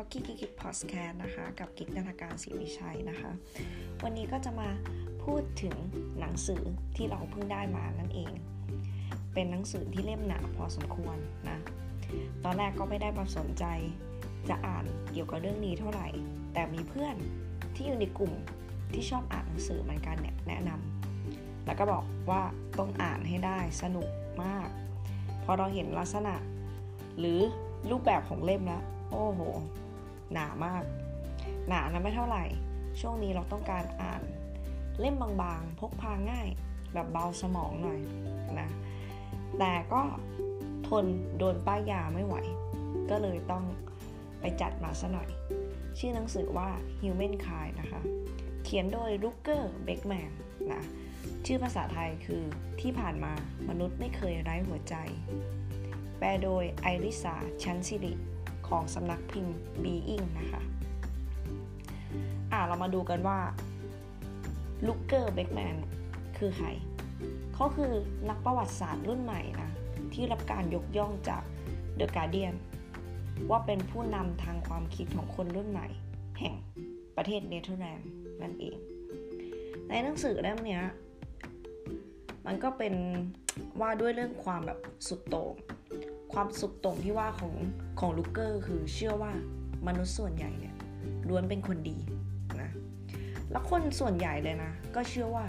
Talky กิ๊กพอสแคสนะคะ กับกิ๊กนันทการศรีวิชัยนะคะ วันนี้ก็จะมาพูดถึงหนังสือที่เราเพิ่งได้มานั่นเอง เป็นหนังสือที่เล่มหนาพอสมควรนะ ตอนแรกก็ไม่ได้มาสนใจจะอ่านเกี่ยวกับเรื่องนี้เท่าไหร่ แต่มีเพื่อนที่อยู่ในกลุ่มที่ชอบอ่านหนังสือเหมือนกันเนี่ยแนะนำแล้วก็บอกว่าต้องอ่านให้ได้สนุกมาก พอเราเห็นลักษณะ หรือรูปแบบของเล่มแล้ว โอ้โห หนามาก หนานะไม่เท่าไหร่ ช่วงนี้เราต้องการอ่าน เล่มบางๆ พกพาง่าย แบบเบาสมองหน่อยนะแต่ก็ทนโดนป้ายยาไม่ไหว ก็เลยต้องไปจัดมาซะหน่อย ชื่อหนังสือว่า Human Kind นะคะ เขียนโดยลูกเกอร์เบกแมนนะชื่อภาษาไทยคือที่ผ่านมามนุษย์ไม่เคยไร้หัวใจ แปลโดยไอริสาชันซิริ ของสำนักพิมพ์ Being นะคะอ่าเรามาดูกันว่าลูกเกอร์เบกแมนคือใครเขาคือนักประวัติศาสตร์รุ่นใหม่นะ ที่รับการยกย่องจาก The Guardian ว่าเป็นผู้นำทางความคิดของคนรุ่นใหม่ แห่งประเทศเนเธอร์แลนด์นั่นเอง ในหนังสือเล่มนี้มันก็เป็นว่าด้วยเรื่องความแบบสุดโต่ง ความสุดโต่งที่ว่าของของรุตเกอร์คือเชื่อว่ามนุษย์ส่วนใหญ่เนี่ยล้วนเป็นคนดีนะแล้วคนส่วนใหญ่เลยนะ ก็เชื่อว่า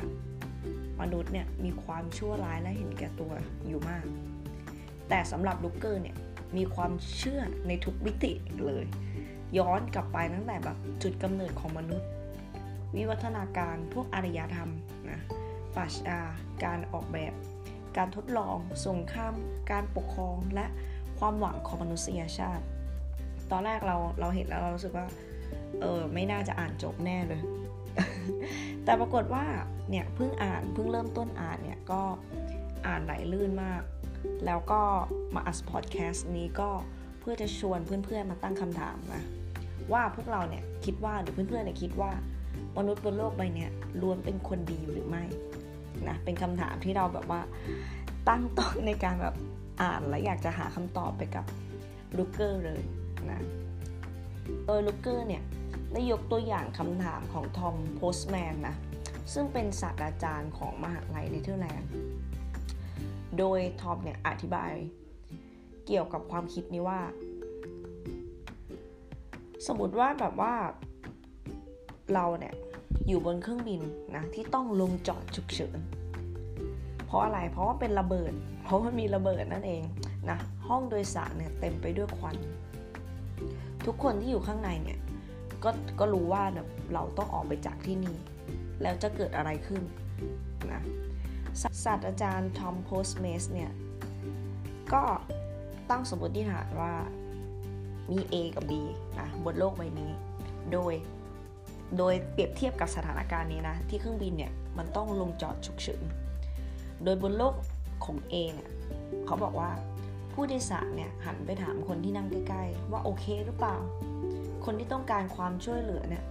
มนุษย์เนี่ยมีความชั่วร้ายและเห็นแก่ตัวอยู่มาก แต่สำหรับรุตเกอร์เนี่ยมีความเชื่อในทุกมิติเลย ย้อนกลับไปตั้งแต่แบบจุดกำเนิดของมนุษย์ วิวัฒนาการพวกอารยธรรมนะปรัชญาการออกแบบ การทดลองสงครามการปกครองและความหวังของมนุษยชาติ ตอนแรกเราเราเห็นแล้วเรารู้สึกว่า เออไม่น่าจะอ่านจบแน่เลย แต่ปรากฏว่าเนี่ยเพิ่งอ่านเพิ่งเริ่มต้นอ่านเนี่ยก็อ่านไหลลื่นมาก แล้วก็มาอัดพอดแคสต์นี้ก็เพื่อจะชวนเพื่อนๆมาตั้งคำถามนะว่าพวกเราเนี่ยคิดว่าหรือเพื่อนๆเนี่ยคิดว่ามนุษย์บนโลกใบนี้ล้วนเป็นคนดีหรือไม่ นะเป็นคำถามที่เราแบบว่าตั้งต้นในการแบบอ่านและอยากจะหาคำตอบไปกับรุตเกอร์เลยนะโดยรุตเกอร์เนี่ยได้ยกตัวอย่างคำถามของทอมโพสต์เมสนะซึ่งเป็นศาสตราจารย์ของมหาลัยเนเธอร์แลนด์โดยทอมเนี่ยอธิบายเกี่ยวกับความคิดนี้ว่า สมมติว่าแบบว่าเราเนี่ย อยู่บนเครื่องบินนะที่ต้องลงจอดฉุกเฉิน เพราะอะไรเพราะว่าเป็นระเบิด เพราะมันมีระเบิดนั่นเองนะห้องโดยสารเนี่ยเต็มไปด้วยควัน ทุกคนที่อยู่ข้างในเนี่ยก็ก็รู้ว่าเราต้องออกไปจากที่นี่ แล้วจะเกิดอะไรขึ้นนะศาสตราจารย์ทอมโพสเมสเนี่ยก็ตั้งสมมติฐานว่ามี A กับ B นะบนโลกใบนี้ โดย โดยเปรียบเทียบกับสถานการณ์นี้นะ ที่เครื่องบินเนี่ยมันต้องลงจอดฉุกเฉิน โดยบนโลกของ A เนี่ยเขาบอกว่าผู้โดยสารเนี่ยหันไปถามคนที่นั่งใกล้ๆ ว่าโอเคหรือเปล่า คนที่ต้องการความช่วยเหลือเนี่ย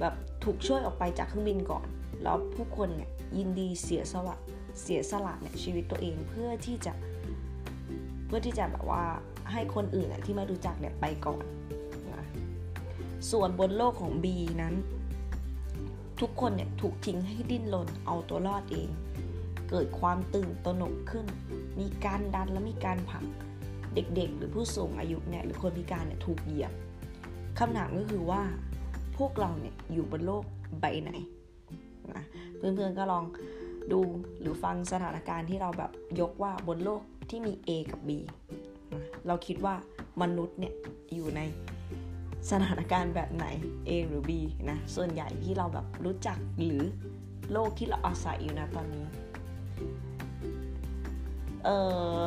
แบบถูกช่วยออกไปจากเครื่องบินก่อน แล้วผู้คนเนี่ยยินดีเสียสละเสียสละเนี่ยชีวิตตัวเองเพื่อที่จะ เพื่อที่จะแบบว่าให้คนอื่นที่ไม่รู้จักเนี่ยไปก่อน ส่วนบนโลกของ B นั้น ทุกคนเนี่ยถูกทิ้งให้ดิ้นรนเอาตัวรอดเอง เกิดความตื่นตระหนกขึ้น มีการดันและมีการผลักเด็กๆ หรือผู้สูงอายุเนี่ยหรือคนพิการเนี่ยถูกเหยียบคำถามก็คือว่าพวกเราเนี่ยอยู่บนโลกใบไหนนะเพื่อนๆก็ลองดูหรือฟังสถานการณ์ที่เราแบบยกว่าบนโลกที่มี A กับ B นะเราคิดว่ามนุษย์เนี่ยอยู่ใน สถานการณ์แบบไหน A หรือ B นะ ส่วนใหญ่ที่เราแบบรู้จักหรือโลกที่เราอาศัยอยู่นะตอนนี้ เออ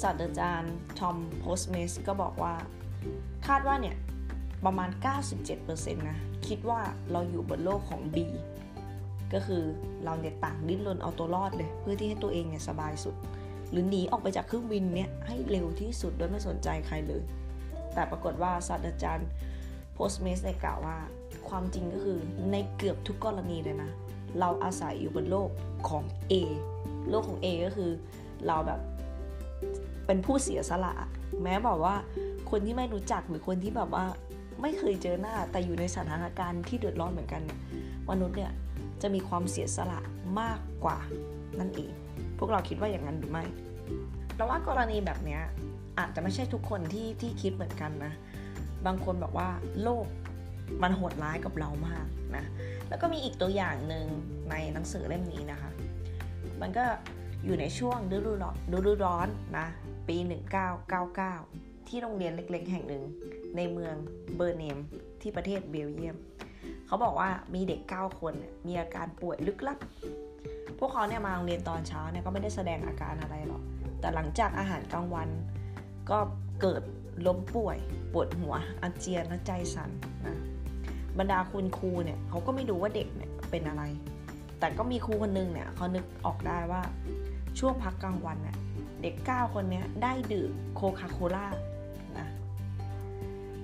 ศาสตราจารย์ทอมโพสเมสก็บอกว่า คาดว่าเนี่ย ประมาณ 97%นะ คิดว่าเราอยู่บนโลกของ B ก็คือเราเนี่ยต่างดิ้นรนเอาตัวรอดเลย เพื่อที่ให้ตัวเองเนี่ยสบายสุด หรือหนีออกไปจากเครื่องบินเนี่ยให้เร็วที่สุดโดยไม่สนใจใครเลย แต่ปรากฏว่าศาสตราจารย์โพสเมสได้กล่าวว่า ความจริงก็คือในเกือบทุกกรณีเลยนะ เราอาศัยอยู่บนโลกของ A โลกของ A ก็คือเราแบบเป็นผู้เสียสละ แม้บอกว่าคนที่ไม่รู้จักหรือคนที่แบบว่าไม่เคยเจอหน้าแต่อยู่ในสถานการณ์ที่เดือดร้อนเหมือนกันเนี่ยมนุษย์เนี่ยจะมีความเสียสละมากกว่านั่นเอง พวกเราคิดว่าอย่างนั้นหรือไม่เราว่ากรณีแบบนี้ อาจจะไม่ใช่ทุกคนที่ที่คิดเหมือนกันนะ บางคนบอกว่าโลกมันโหดร้ายกับเรามากนะ แล้วก็มีอีกตัวอย่างหนึ่งในหนังสือเล่มนี้นะคะ มันก็อยู่ในช่วงฤดูร้อนฤดูร้อนนะ ปี 1999 ที่โรงเรียนเล็ก ๆ แห่งหนึ่งในเมืองเบอร์เนมที่ประเทศเบลเยียม เขาบอกว่ามีเด็ก 9 คนมีอาการป่วยลึกลับ พวกเขาเนี่ยมาโรงเรียนตอนเช้าเนี่ยก็ไม่ได้แสดงอาการอะไรหรอก แต่หลังจากอาหารกลางวัน ก็เกิดล้มป่วยปวดหัวอาเจียนและใจสั่นนะบรรดาคุณครูเนี่ยเขาก็ไม่รู้ว่าเด็กเนี่ยเป็นอะไร แต่ก็มีครูคนนึงเนี่ยเขานึกออกได้ว่าช่วงพักกลางวันเนี่ยเด็ก 9 คนนี้ได้ดื่มโคคาโคล่านะ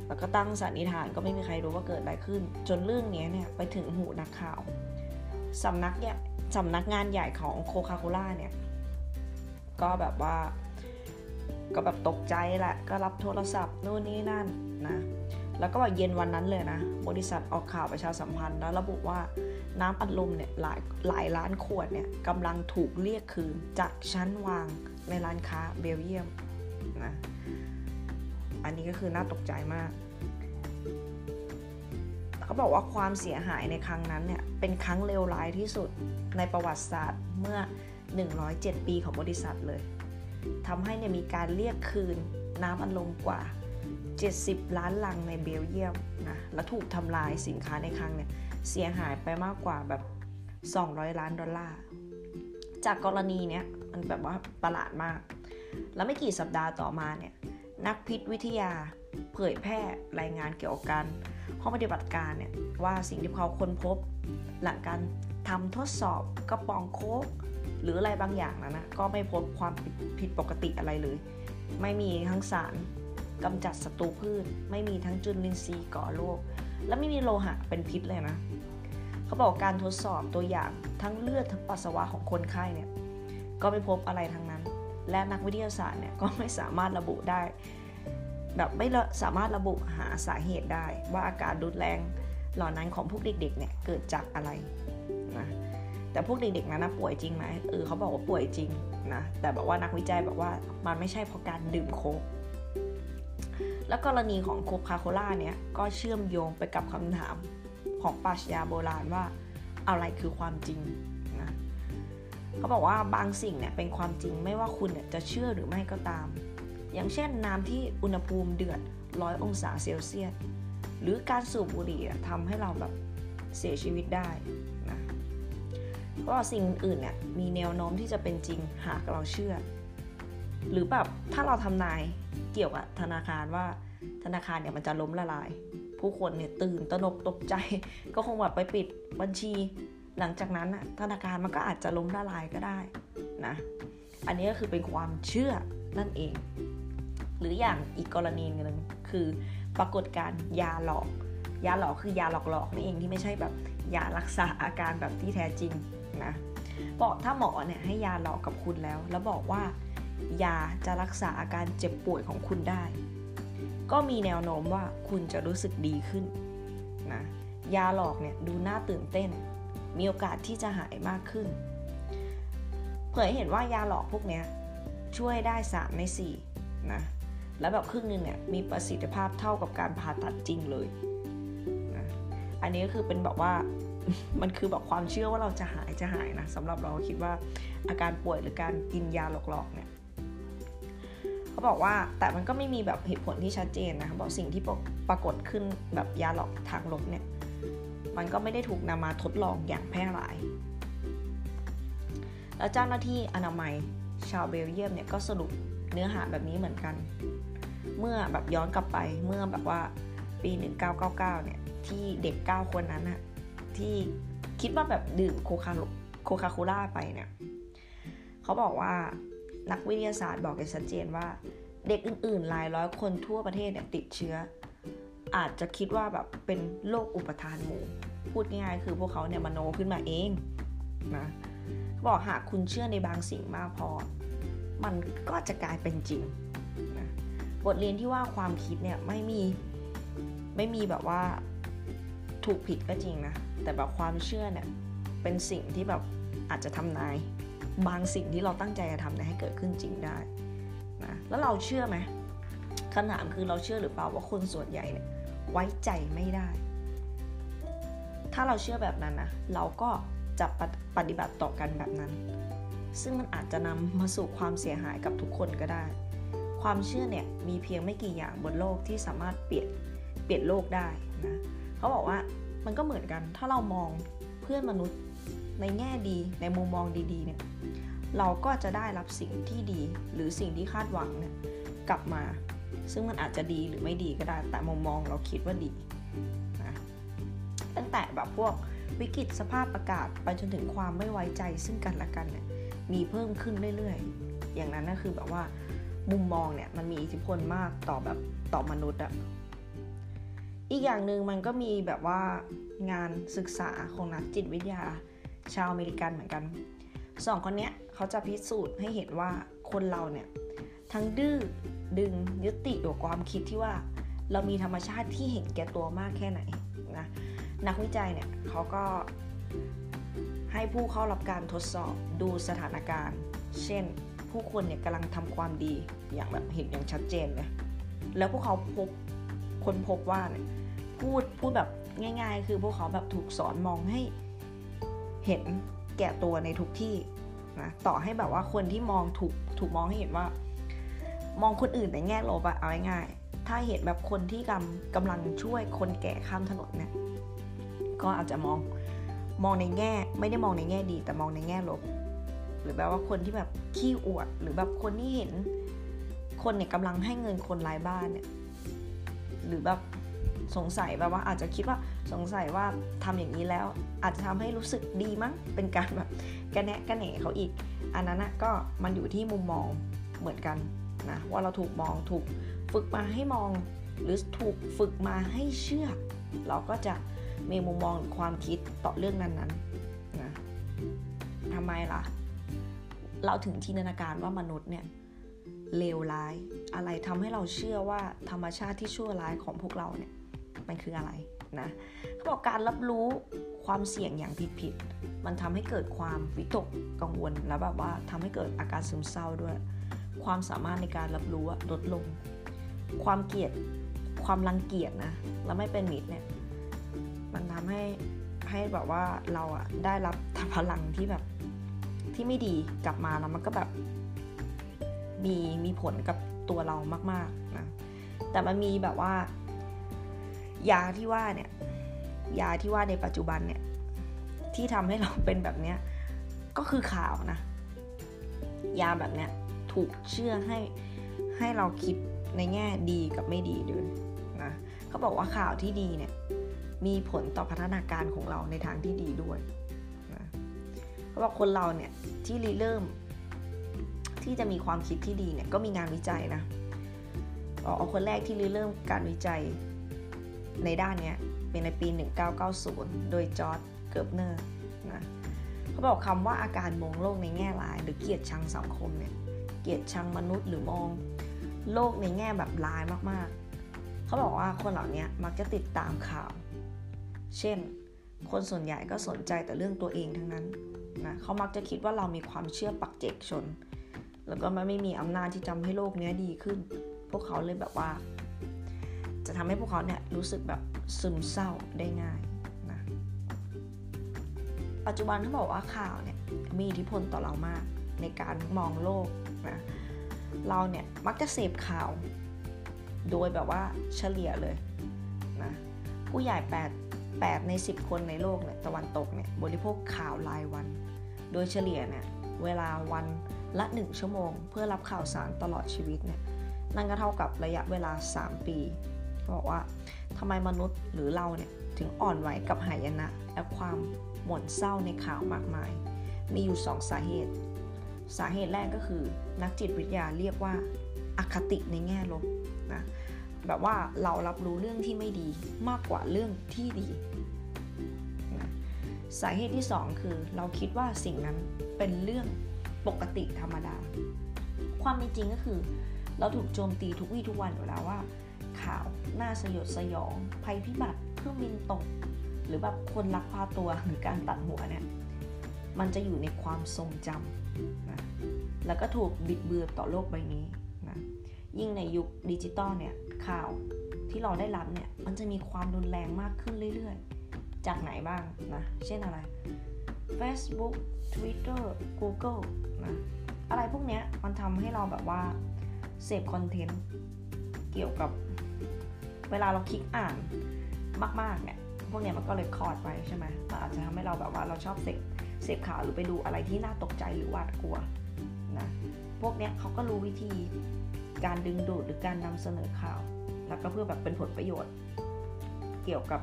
แล้วก็ตั้งสันนิษฐานก็ไม่มีใครรู้ว่าเกิดอะไรขึ้น จนเรื่องนี้เนี่ยไปถึงหูนักข่าวสำนักเนี่ยสำนักงานใหญ่ของโคคาโคล่าเนี่ยก็แบบว่า ก็แบบตกใจแหละก็รับโทรศัพท์นู่นนี่นั่นนะแล้วก็แบบเย็นวันนั้นเลยนะ บริษัทออกข่าวประชาสัมพันธ์ แล้วระบุว่าน้ำอัดลมเนี่ยหลายหลายล้านขวดเนี่ยกำลังถูกเรียกคืนจากชั้นวางในร้านค้าเบลเยียมนะอันนี้ก็คือน่าตกใจมากเขาบอกว่าความเสียหายในครั้งนั้นเนี่ยเป็นครั้งเลวร้ายที่สุดในประวัติศาสตร์เมื่อ 107 ปีของบริษัทเลย ทำให้เนี่ยมีการเรียกคืนน้ำอัดลมกว่า 70 ล้านลังในเบลเยียมนะและถูกทำลายสินค้าในครั้งเนี่ยเสียหายไปมากกว่าแบบ 200 ล้านดอลลาร์ จากกรณีเนี้ยมันแบบว่าประหลาดมาก แล้วไม่กี่สัปดาห์ต่อมาเนี่ยนักพิษวิทยาเผยแพร่รายงานเกี่ยวกับการห้องปฏิบัติการเนี่ยว่าสิ่งที่เขาค้นพบหลังการ ทำทดสอบกระป๋องโค้กหรืออะไรบางอย่างนะนะก็ไม่พบความผิดปกติอะไรเลย ไม่มีทั้งสารกำจัดศัตรูพืช ไม่มีทั้งจุลินทรีย์ก่อโรคและไม่มีโลหะเป็นพิษเลยนะ เขาบอกการทดสอบตัวอย่างทั้งเลือดทั้งปัสสาวะของคนไข้เนี่ยก็ไม่พบอะไรทั้งนั้น และนักวิทยาศาสตร์เนี่ยก็ไม่สามารถระบุได้ แบบไม่สามารถระบุหาสาเหตุได้ ว่าอาการรุนแรงเหล่านั้นของพวกเด็กๆเนี่ยเกิดจากอะไร นะแต่พวกเด็กๆนั้นนะป่วยจริงไหมเออเขาบอกว่าป่วยจริงนะแต่บอกว่านักวิจัยบอกว่ามันไม่ใช่เพราะการดื่มโค้กและกรณีของโคคาโคล่าเนี่ยก็เชื่อมโยงไปกับคำถามของปรัชญาโบราณว่าอะไรคือความจริงนะเขาบอกว่าบางสิ่งเนี่ยเป็นความจริงไม่ว่าคุณจะเชื่อหรือไม่ก็ตาม อย่างเช่นน้ำที่อุณหภูมิเดือดร้อยองศาเซลเซียสหรือการสูบบุหรี่ทำให้เราแบบเสียชีวิตได้นะ เพราะสิ่งอื่นเนี่ยมีแนวโน้มที่จะเป็นจริงหากเราเชื่อ หรือแบบถ้าเราทำนายเกี่ยวกับธนาคารว่าธนาคารเนี่ยมันจะล้มละลาย ผู้คนเนี่ยตื่นตระหนกตกใจ ก็คงแบบไปปิดบัญชี หลังจากนั้นน่ะธนาคารมันก็อาจจะล้มละลายก็ได้นะอันนี้ก็คือเป็นความเชื่อนั่นเอง หรืออย่างอีกกรณีหนึ่งคือปรากฏการยาหลอก ยาหลอกคือยาหลอกๆนี่เองที่ไม่ใช่แบบยารักษาอาการแบบที่แท้จริงนะบอกถ้าหมอเนี่ยให้ยาหลอกกับคุณแล้ว แล้วบอกว่ายาจะรักษาอาการเจ็บป่วยของคุณได้ ก็มีแนวโน้มว่าคุณจะรู้สึกดีขึ้นนะยาหลอกเนี่ยดูน่าตื่นเต้น มีโอกาสที่จะหายมากขึ้น เผยเห็นว่ายาหลอกพวกนี้ช่วยได้ 3 ใน 4 นะ แล้วแบบครึ่งนึงเนี่ยมีประสิทธิภาพเท่ากับการผ่าตัดจริงเลย อันนี้ก็คือเป็นแบบว่ามันคือแบบความเชื่อว่าเราจะหายจะหายนะสำหรับเราคิดว่าอาการป่วยหรือการกินยาหลอกๆเนี่ยเขาบอกว่าแต่มันก็ไม่มีแบบเหตุผลที่ชัดเจนนะบอกสิ่งที่ปรากฏขึ้นแบบยาหลอกทางลบเนี่ยมันก็ไม่ได้ถูกนำมาทดลองอย่างแพร่หลาย แล้วเจ้าหน้าที่อนามัยชาวเบลเยียมเนี่ยก็สรุปเนื้อหาแบบนี้เหมือนกัน เมื่อแบบย้อนกลับไปเมื่อแบบว่าปี 1999 เนี่ย ที่เด็ก 9 คนนั้นอะที่คิดว่าแบบดื่มโคคาโคคาโคล่าไปเนี่ยเขาบอกว่านักวิทยาศาสตร์บอกอย่างชัดเจนว่า เด็กอื่นๆหลายร้อยคนทั่วประเทศเนี่ยติดเชื้อ อาจจะคิดว่าแบบเป็นโรคอุปทานหมู่พูดง่ายๆคือพวกเขาเนี่ยมโนขึ้นมาเองนะบอกหากคุณเชื่อในบางสิ่งมากพอ มันก็จะกลายเป็นจริงนะบทเรียนที่ว่าความคิดเนี่ยไม่มีไม่มีแบบว่า ถูกผิดก็จริงนะ แต่แบบความเชื่อเนี่ยเป็นสิ่งที่แบบอาจจะทำนาย บางสิ่งที่เราตั้งใจจะทำเนี่ยให้เกิดขึ้นจริงได้นะแล้วเราเชื่อไหมคำถามคือเราเชื่อหรือเปล่าว่าคนส่วนใหญ่เนี่ยไว้ใจไม่ได้ ถ้าเราเชื่อแบบนั้นนะเราก็จะปฏิบัติต่อกันแบบนั้น ซึ่งมันอาจจะนำมาสู่ความเสียหายกับทุกคนก็ได้ ความเชื่อเนี่ยมีเพียงไม่กี่อย่างบนโลกที่สามารถเปลี่ยนเปลี่ยนโลกได้นะ เขาบอกว่ามันก็เหมือนกัน ถ้าเรามองเพื่อนมนุษย์ในแง่ดีในมุมมองดีๆเนี่ยเราก็จะได้รับสิ่งที่ดีหรือสิ่งที่คาดหวังเนี่ยกลับมา ซึ่งมันอาจจะดีหรือไม่ดีก็ได้ แต่มุมมองเราคิดว่าดีนะตั้งแต่แบบพวกวิกฤตสภาพอากาศไปจนถึงความไม่ไว้ใจซึ่งกันและกันเนี่ยมีเพิ่มขึ้นเรื่อยๆ อย่างนั้นก็คือแบบว่ามุมมองเนี่ยมันมีอิทธิพลมากต่อแบบต่อมนุษย์อะ อีกอย่างหนึ่งมันก็มีแบบว่างานศึกษาของนักจิตวิทยาชาวอเมริกันเหมือนกันสองคนเนี้ยเขาจะพิสูจน์ให้เห็นว่าคนเราเนี่ยทั้งดื้อดึงยึดติดกับความคิดที่ว่า เรามีธรรมชาติที่เห็นแก่ตัวมากแค่ไหนนะนักวิจัยเนี่ยเขาก็ให้ผู้เข้ารับการทดสอบดูสถานการณ์ เช่น ผู้คนเนี่ยกำลังทำความดีอย่างแบบเห็นอย่างชัดเจนเลยแล้วพวกเขาพบ คนพบว่าเนี่ยพูดพูดแบบง่าย ๆ คือพวกเขาแบบถูกสอนมองให้เห็นแก่ตัวในทุกที่นะต่อให้แบบว่าคนที่มองถูกถูกมองให้เห็นว่า มองคนอื่นในแง่ลบอะเอาง่ายๆถ้าเห็นแบบคนที่กำกำลังช่วยคนแก่ข้ามถนนเนี่ยก็อาจจะมองมองในแง่ ไม่ได้มองในแง่ดี แต่มองในแง่ลบ หรือแบบว่าคนที่แบบขี้อวด หรือแบบคนที่เห็น คนเนี่ยกำลังให้เงินคนไร้บ้านเนี่ย หรือแบบสงสัยแบบว่าอาจจะคิดว่าสงสัยว่าทำอย่างนี้แล้ว อาจจะทำให้รู้สึกดีมั้งเป็นการแบบกระแนะกระแหนเขาอีก อันนั้นนะก็มันอยู่ที่มุมมองเหมือนกันนะว่าเราถูกมองถูกฝึกมาให้มอง หรือถูกฝึกมาให้เชื่อ เราก็จะมีมุมมองความคิดต่อเรื่องนั้นๆนะทำไมล่ะ เราถึงจินตนาการว่ามนุษย์เนี่ย เลวร้าย อะไรทำให้เราเชื่อว่าธรรมชาติที่ชั่วร้ายของพวกเราเนี่ยมันคืออะไรนะเขาบอกการรับรู้ความเสี่ยงอย่างผิดๆมันทำให้เกิดความวิตกกังวลแล้วแบบว่าทำให้เกิดอาการซึมเศร้าด้วย ความสามารถในการรับรู้ลดลง ความเกลียดความรังเกียจนะแล้วไม่เป็นมิตรเนี่ยมันทำให้ให้แบบว่าเราอะได้รับพลังที่แบบที่ไม่ดีกลับมาแล้วมันก็แบบ มีมีผลกับตัวเรามากๆนะแต่มันมีแบบว่า ยาที่ว่าเนี่ยยาที่ว่าในปัจจุบันเนี่ยที่ทำให้เราเป็นแบบเนี้ยก็คือข่าวนะ ยาแบบเนี้ยถูกเชื่อให้ให้เราคิดในแง่ดีกับไม่ดีด้วยนะเขาบอกว่าข่าวที่ดีเนี่ยมีผลต่อพัฒนาการของเราในทางที่ดีด้วยนะเขาบอกคนเราเนี่ยที่ริเริ่ม ที่จะมีความคิดที่ดีเนี่ยก็มีงานวิจัยนะเอาคนแรกที่ริเริ่มการวิจัยในด้านนี้เป็นในปี 1990 โดยจอร์ดเกิร์บเนอร์นะเขาบอกคำว่าอาการมองโลกในแง่ร้าย หรือเกลียดชังสังคมเนี่ยเกลียดชังมนุษย์หรือมองโลกในแง่แบบร้ายมากๆ เขาบอกว่าคนเหล่านี้มักจะติดตามข่าว เช่น คนส่วนใหญ่ก็สนใจแต่เรื่องตัวเองทั้งนั้นนะเขามักจะคิดว่าเรามีความเชื่อปักเจกชน แล้วก็มันไม่มีอำนาจที่ทำให้โลกนี้ดีขึ้น พวกเขาเลยแบบว่า จะทำให้พวกเขาเนี่ยรู้สึกแบบซึมเศร้าได้ง่ายนะปัจจุบันเขาบอกว่าข่าวเนี่ยมีอิทธิพลต่อเรามากในการมองโลกนะเราเนี่ยมักจะเสพข่าว โดยแบบว่าเฉลี่ยเลยนะผู้ใหญ่8 8ใน 10 คนในโลกเนี่ยตะวันตกเนี่ยบริโภคข่าวรายวัน โดยเฉลี่ยเนี่ยเวลาวัน ละ 1 ชั่วโมง เพื่อรับข่าวสารตลอดชีวิตเนี่ยนั่นก็เท่ากับระยะเวลา 3 ปีบอกว่าทำไมมนุษย์หรือเราเนี่ยถึงอ่อนไหวกับหายนะ และความหม่นเศร้าในข่าวมากมาย มีอยู่ 2 สาเหตุ สาเหตุแรกก็คือนักจิตวิทยาเรียกว่าอคติในแง่ลบนะแบบว่าเรารับรู้เรื่องที่ไม่ดีมากกว่าเรื่องที่ดีนะสาเหตุที่ 2 คือเราคิดว่าสิ่งนั้นเป็นเรื่อง ปกติธรรมดา ความเป็นจริงก็คือ เราถูกโจมตีทุกวี่ทุกวันอยู่แล้วว่า ข่าวน่าสยดสยอง ภัยพิบัติเครื่องบินตก หรือแบบคนลักพาตัวหรือการตัดหัวเนี่ยมันจะอยู่ในความทรงจำนะแล้วก็ถูกบิดเบือนต่อโลกใบนี้นะยิ่งในยุคดิจิตอลเนี่ยข่าวที่เราได้รับเนี่ยมันจะมีความรุนแรงมากขึ้นเรื่อยๆ จากไหนบ้างนะ เช่นอะไร Facebook Twitter Google นะอะไรพวกเนี้ยมันทำให้เราแบบว่าเสพคอนเทนต์เกี่ยวกับเวลาเราคลิกอ่านมากๆเนี่ยพวกเนี้ยมันก็เลยคอร์ดไปใช่ไหมมันอาจจะทำให้เราแบบว่าเราชอบเสพเสพข่าวหรือไปดูอะไรที่น่าตกใจหรือหวาดกลัวนะพวกเนี้ยเขาก็รู้วิธีการดึงดูดหรือการนำเสนอข่าว แล้วก็เพื่อแบบเป็นผลประโยชน์ เกี่ยวกับ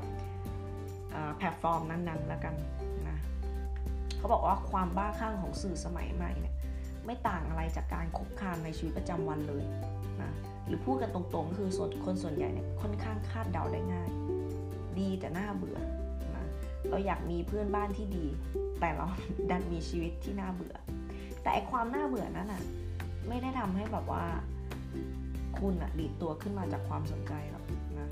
แพลตฟอร์มนั้นๆแล้วกัน เขาบอกว่าความบ้าคลั่งของสื่อสมัยใหม่เนี่ยไม่ต่างอะไรจากการคุกคามในชีวิตประจำวันเลยนะหรือพูดกันตรงๆ คือส่วนคนส่วนใหญ่เนี่ยค่อนข้างคาดเดาได้ง่าย ดีแต่น่าเบื่อนะเราอยากมีเพื่อนบ้านที่ดี แต่เราดันมีชีวิตที่น่าเบื่อ แต่ไอความน่าเบื่อนั้นอะไม่ได้ทำให้แบบว่าคุณอะดีดตัวขึ้นมาจากความสนใจหรอกนะ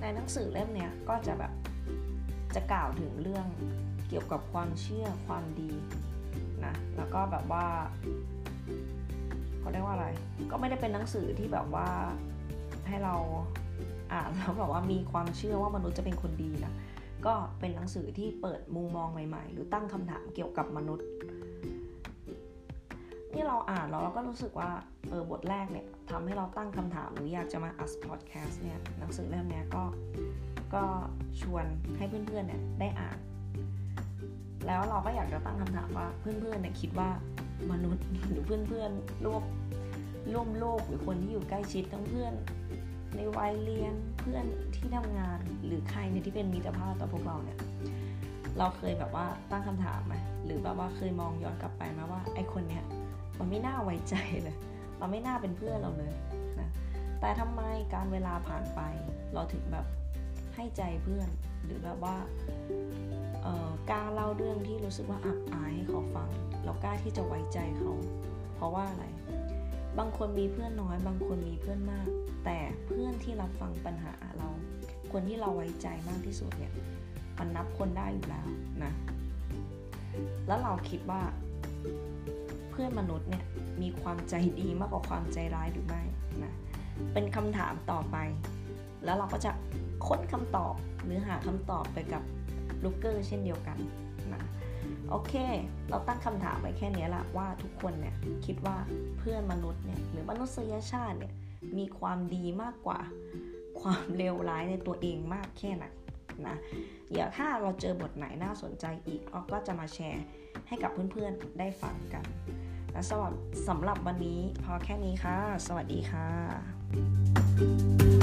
ในหนังสือเล่มเนี้ยก็จะแบบจะกล่าวถึงเรื่อง เกี่ยวกับความเชื่อความดีนะแล้วก็แบบว่าเขาเรียกว่าอะไร ก็ไม่ได้เป็นหนังสือที่แบบว่าให้เราอ่านแล้วแบบว่ามีความเชื่อว่ามนุษย์จะเป็นคนดีนะก็เป็นหนังสือที่เปิดมุมมองใหม่ๆ หรือตั้งคำถามเกี่ยวกับมนุษย์นี่เราอ่านแล้วเราก็รู้สึกว่าเออบทแรกเนี่ยทำให้เราตั้งคำถามหรืออยากจะมาอัดพอดแคสต์เนี่ยหนังสือเล่มนี้ก็ก็ชวนให้เพื่อนๆเนี่ยได้อ่าน แล้วเราก็อยากจะตั้งคำถามว่าเพื่อนๆเนี่ยคิดว่ามนุษย์หรือเพื่อนๆร่วมร่วมโลกหรือคนที่อยู่ใกล้ชิดทั้งเพื่อนในวัยเรียนเพื่อนที่ทำงานหรือใครเนี่ยที่เป็นมิตรภาพต่อพวกเราเนี่ยเราเคยแบบว่าตั้งคำถามไหมหรือแบบว่าเคยมองย้อนกลับไปไหมว่าไอคนเนี้ยมันไม่น่าไว้ใจเลยมันไม่น่าเป็นเพื่อนเราเลยนะแต่ทำไมการเวลาผ่านไป เราถึงแบบให้ใจเพื่อน หรือแบบว่า กล้าเล่าเรื่องที่รู้สึกว่าอับอายให้เขาฟัง เรากล้าที่จะไว้ใจเขา เพราะว่าอะไร บางคนมีเพื่อนน้อย บางคนมีเพื่อนมาก แต่เพื่อนที่รับฟังปัญหาเรา คนที่เราไว้ใจมากที่สุดเนี่ยมันนับคนได้อยู่แล้วนะ แล้วเราคิดว่าเพื่อนมนุษย์เนี่ยมีความใจดีมากกว่าความใจร้ายหรือไม่นะ เป็นคำถามต่อไป แล้วเราก็จะค้นคำตอบหรือหาคำตอบไปกับ ลูกเกอร์เช่นเดียวกันนะโอเค เราตั้งคำถามไว้แค่นี้ละว่าทุกคนเนี่ยคิดว่าเพื่อนมนุษย์เนี่ยหรือมนุษยชาติเนี่ยมีความดีมากกว่าความเลวร้ายในตัวเองมากแค่ไหนนะเดี๋ยวถ้าเราเจอบทไหนน่าสนใจอีกเราก็จะมาแชร์ให้กับเพื่อนๆได้ฟังกันและสำหรับสำหรับวันนี้พอแค่นี้ค่ะ สวัสดีค่ะ